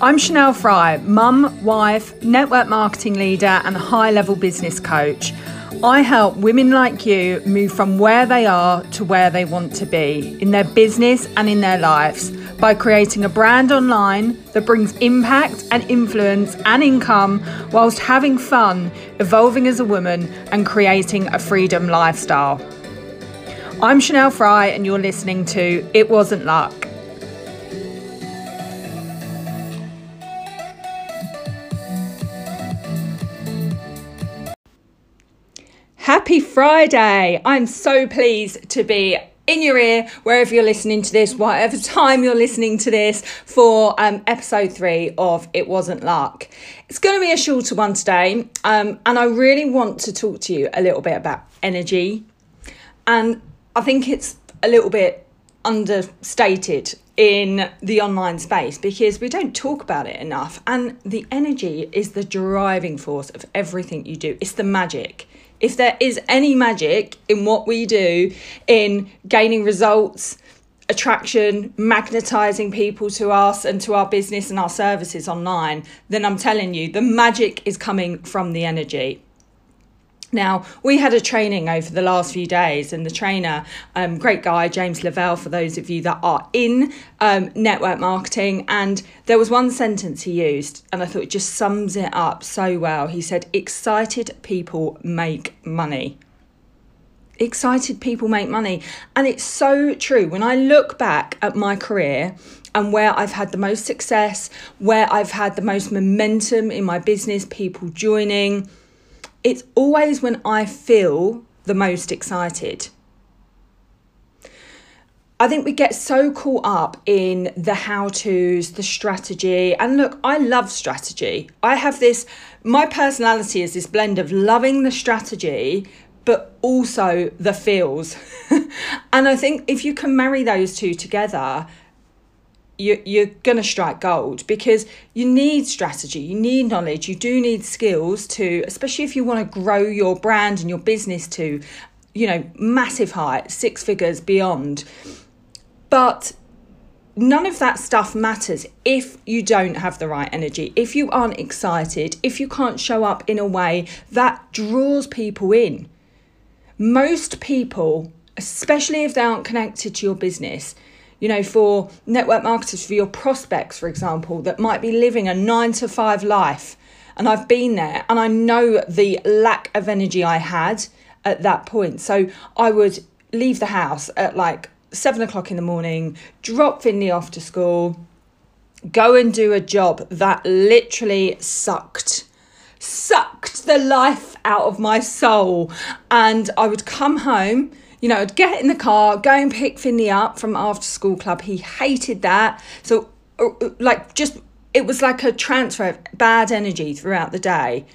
I'm Chanel Fry, mum, wife, network marketing leader, and high level business coach. I help women like you move from where they are to where they want to be in their business and in their lives by creating a brand online that brings impact and influence and income whilst having fun, evolving as a woman, and creating a freedom lifestyle. I'm Chanel Fry, and you're listening to It Wasn't Luck. Happy Friday! I'm so pleased to be in your ear wherever you're listening to this, whatever time you're listening to this, for um, episode three of It Wasn't Luck. It's going to be a shorter one today, um, and I really want to talk to you a little bit about energy. And I think it's a little bit understated in the online space because we don't talk about it enough. And the energy is the driving force of everything you do, it's the magic if there is any magic in what we do in gaining results, attraction, magnetizing people to us and to our business and our services online, then I'm telling you, the magic is coming from the energy. Now, we had a training over the last few days, and the trainer, um, great guy, James Lavelle, for those of you that are in um, network marketing. And there was one sentence he used, and I thought it just sums it up so well. He said, Excited people make money. Excited people make money. And it's so true. When I look back at my career, and where I've had the most success, where I've had the most momentum in my business, people joining, it's always when I feel the most excited. I think we get so caught up in the how to's, the strategy. And look, I love strategy. I have this, my personality is this blend of loving the strategy, but also the feels. and I think if you can marry those two together, you, you're going to strike gold because you need strategy, you need knowledge, you do need skills to, especially if you want to grow your brand and your business to, you know, massive heights, six figures beyond. But none of that stuff matters if you don't have the right energy, if you aren't excited, if you can't show up in a way that draws people in. Most people, especially if they aren't connected to your business, you know, for network marketers, for your prospects, for example, that might be living a nine to five life. And I've been there and I know the lack of energy I had at that point. So I would leave the house at like seven o'clock in the morning, drop Finley off to school, go and do a job that literally sucked sucked the life out of my soul and I would come home you know, I'd get in the car, go and pick Finley up from after school club. He hated that. So, uh, uh, like, just it was like a transfer of bad energy throughout the day.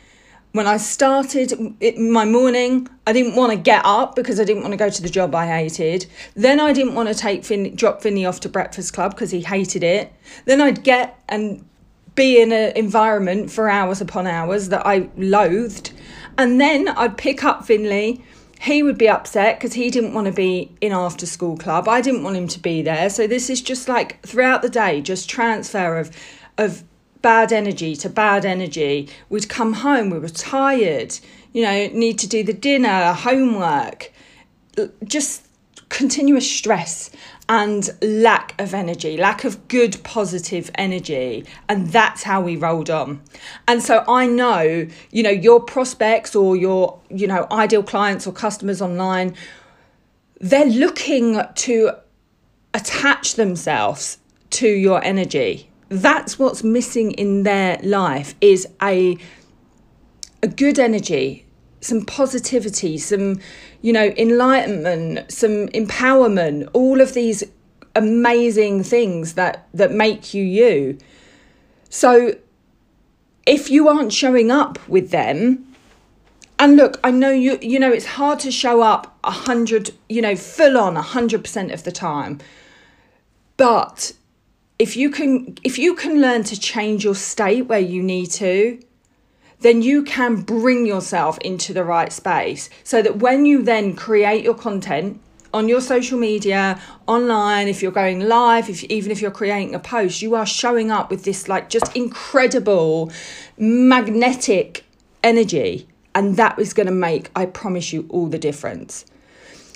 When I started it, my morning, I didn't want to get up because I didn't want to go to the job I hated. Then I didn't want to take Finn, drop Finley off to breakfast club because he hated it. Then I'd get and be in an environment for hours upon hours that I loathed. And then I'd pick up Finley he would be upset because he didn't want to be in after school club. I didn't want him to be there. So this is just like throughout the day, just transfer of of bad energy to bad energy. We'd come home, we were tired, you know, need to do the dinner, homework, just continuous stress and lack of energy, lack of good positive energy. And that's how we rolled on. And so I know, you know, your prospects or your, you know, ideal clients or customers online, they're looking to attach themselves to your energy. That's what's missing in their life is a a good energy, some positivity, some, you know, enlightenment, some empowerment, all of these amazing things that that make you you. So if you aren't showing up with them, and look, I know you you know it's hard to show up a hundred, you know, full on a hundred percent of the time. But if you can if you can learn to change your state where you need to, then you can bring yourself into the right space so that when you then create your content on your social media, online, if you're going live, if even if you're creating a post, you are showing up with this like just incredible magnetic energy and that is going to make I promise you all the difference.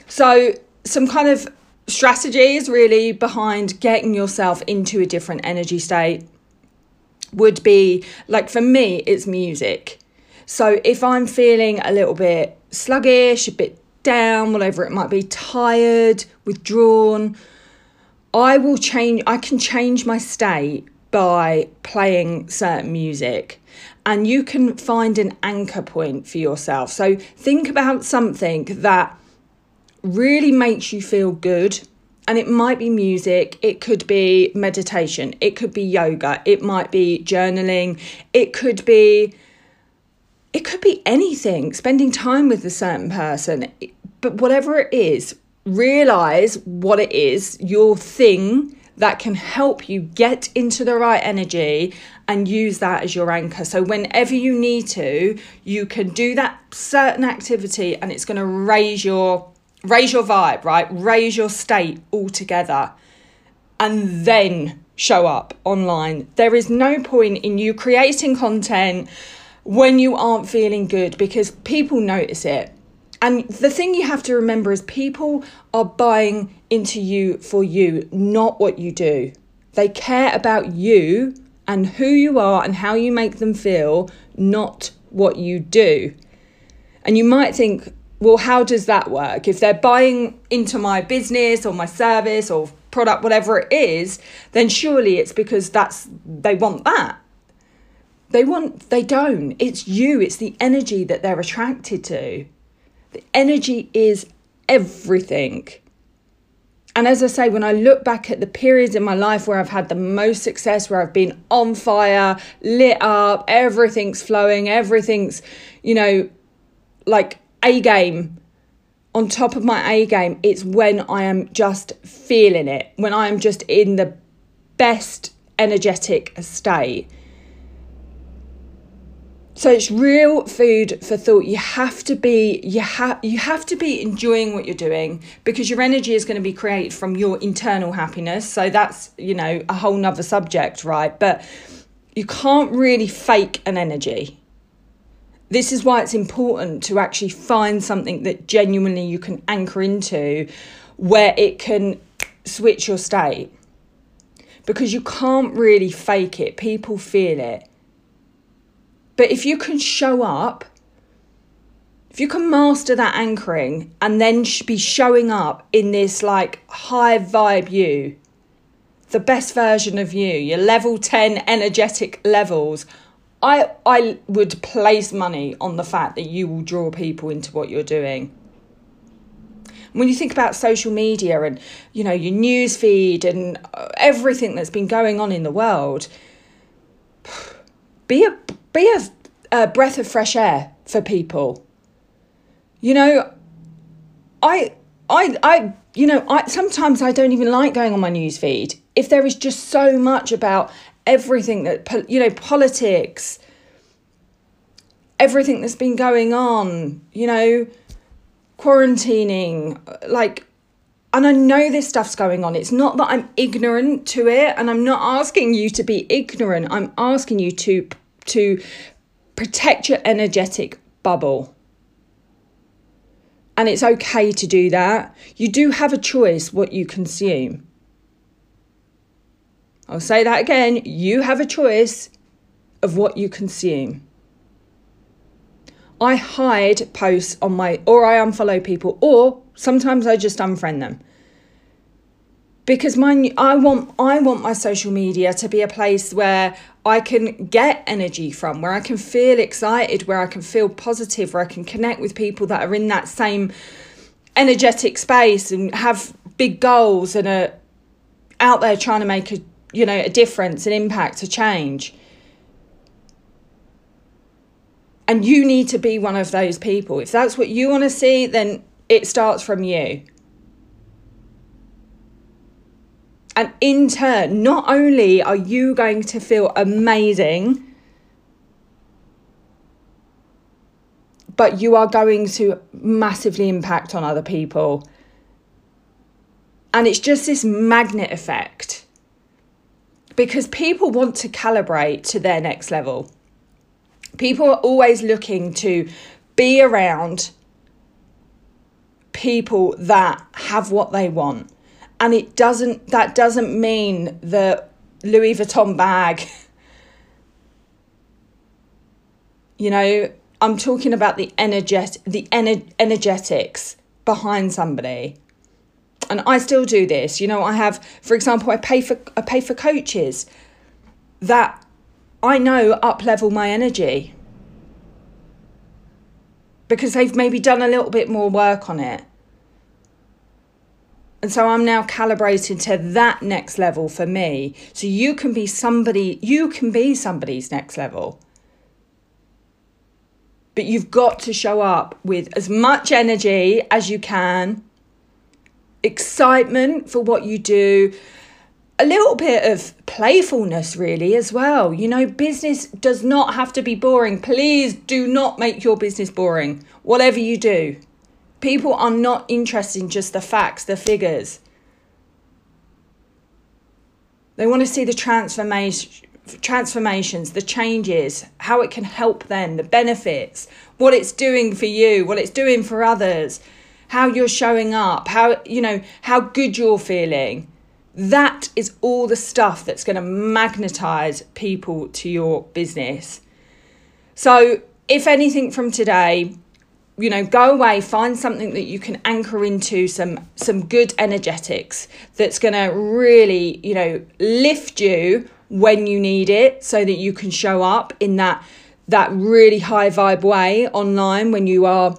So some kind of strategies really behind getting yourself into a different energy state would be like for me it's music. So if I'm feeling a little bit sluggish, a bit down, whatever it might be, tired, withdrawn, I will change I can change my state by playing certain music and you can find an anchor point for yourself. So think about something that really makes you feel good. And it might be music, it could be meditation, it could be yoga, it might be journaling, it could be it could be anything, spending time with a certain person. But whatever it is, realize what it is, your thing that can help you get into the right energy and use that as your anchor. So, whenever you need to, you can do that certain activity and it's going to raise your raise your vibe, right? Raise your state altogether. And then show up online. There is no point in you creating content when you aren't feeling good because people notice it. And the thing you have to remember is people are buying into you for you, not what you do. They care about you and who you are and how you make them feel, not what you do. And you might think, well, how does that work? If they're buying into my business or my service or product, whatever it is, then surely it's because that's they want that. They want they don't. It's you, it's the energy that they're attracted to. The energy is everything. And as I say, when I look back at the periods in my life where I've had the most success, where I've been on fire, lit up, everything's flowing, everything's, you know, like A game, on top of my A game, it's when I am just feeling it, when I am just in the best energetic state. So it's real food for thought. You have to be you have you have to be enjoying what you're doing because your energy is going to be created from your internal happiness. So that's, you know, a whole nother subject, right? But you can't really fake an energy. This is why it's important to actually find something that genuinely you can anchor into where it can switch your state. Because you can't really fake it. People feel it but if you can show up, if you can master that anchoring and then be showing up in this like high vibe you, the best version of you, your level 10 energetic levels, I I would place money on the fact that you will draw people into what you're doing. When you think about social media and you know your news feed and uh, everything that's been going on in the world, be a be a, a breath of fresh air for people. You know, I, I, I, you know, I sometimes I don't even like going on my news feed if there is just so much about everything that you know politics, everything that's been going on. You know, quarantining, like and I know this stuff's going on. It's not that I'm ignorant to it, and I'm not asking you to be ignorant. I'm asking you to to protect your energetic bubble. And it's okay to do that. You do have a choice what you consume. I'll say that again. You have a choice of what you consume. I hide posts on my, or I unfollow people, or sometimes I just unfriend them because my I want I want my social media to be a place where I can get energy from, where I can feel excited, where I can feel positive, where I can connect with people that are in that same energetic space and have big goals and are out there trying to make a you know a difference, an impact, a change. And you need to be one of those people. If that's what you want to see, then it starts from you. And in turn, not only are you going to feel amazing, but you are going to massively impact on other people. And it's just this magnet effect because people want to calibrate to their next level. People are always looking to be around people that have what they want. And it doesn't that doesn't mean the Louis Vuitton bag. you know, I'm talking about the energet the ener- energetics behind somebody. And I still do this. You know, I have for example, I pay for I pay for coaches that I know up level my energy. Because they've maybe done a little bit more work on it. And so I'm now calibrated to that next level for me. So you can be somebody, you can be somebody's next level. But you've got to show up with as much energy as you can, excitement for what you do, a little bit of playfulness, really, as well. You know, business does not have to be boring. Please do not make your business boring, whatever you do. People are not interested in just the facts, the figures. They want to see the transformation transformations, the changes, how it can help them, the benefits, what it's doing for you, what it's doing for others, how you're showing up, how you know, how good you're feeling. That is all the stuff that's going to magnetize people to your business. So, if anything from today, you know go away find something that you can anchor into some some good energetics that's going to really you know lift you when you need it so that you can show up in that that really high vibe way online when you are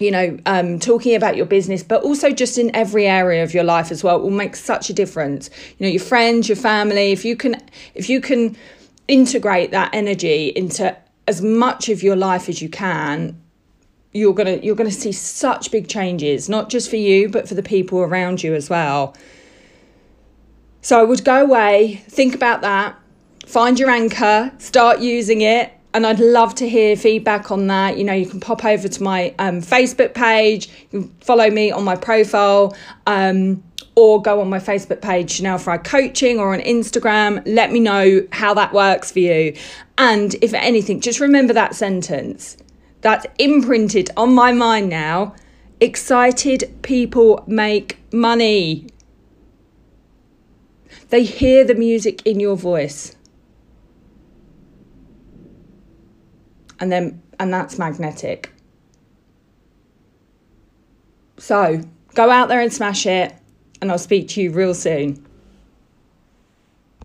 you know um, talking about your business but also just in every area of your life as well it will make such a difference you know your friends your family if you can if you can integrate that energy into as much of your life as you can you're gonna you're gonna see such big changes not just for you but for the people around you as well so I would go away, think about that, find your anchor, start using it. And I'd love to hear feedback on that. You know, you can pop over to my um, Facebook page, you can follow me on my profile, um, or go on my Facebook page, Chanel Fry Coaching, or on Instagram. Let me know how that works for you. And if anything, just remember that sentence that's imprinted on my mind now. Excited people make money. They hear the music in your voice. And then and that's magnetic. So, go out there and smash it and I'll speak to you real soon.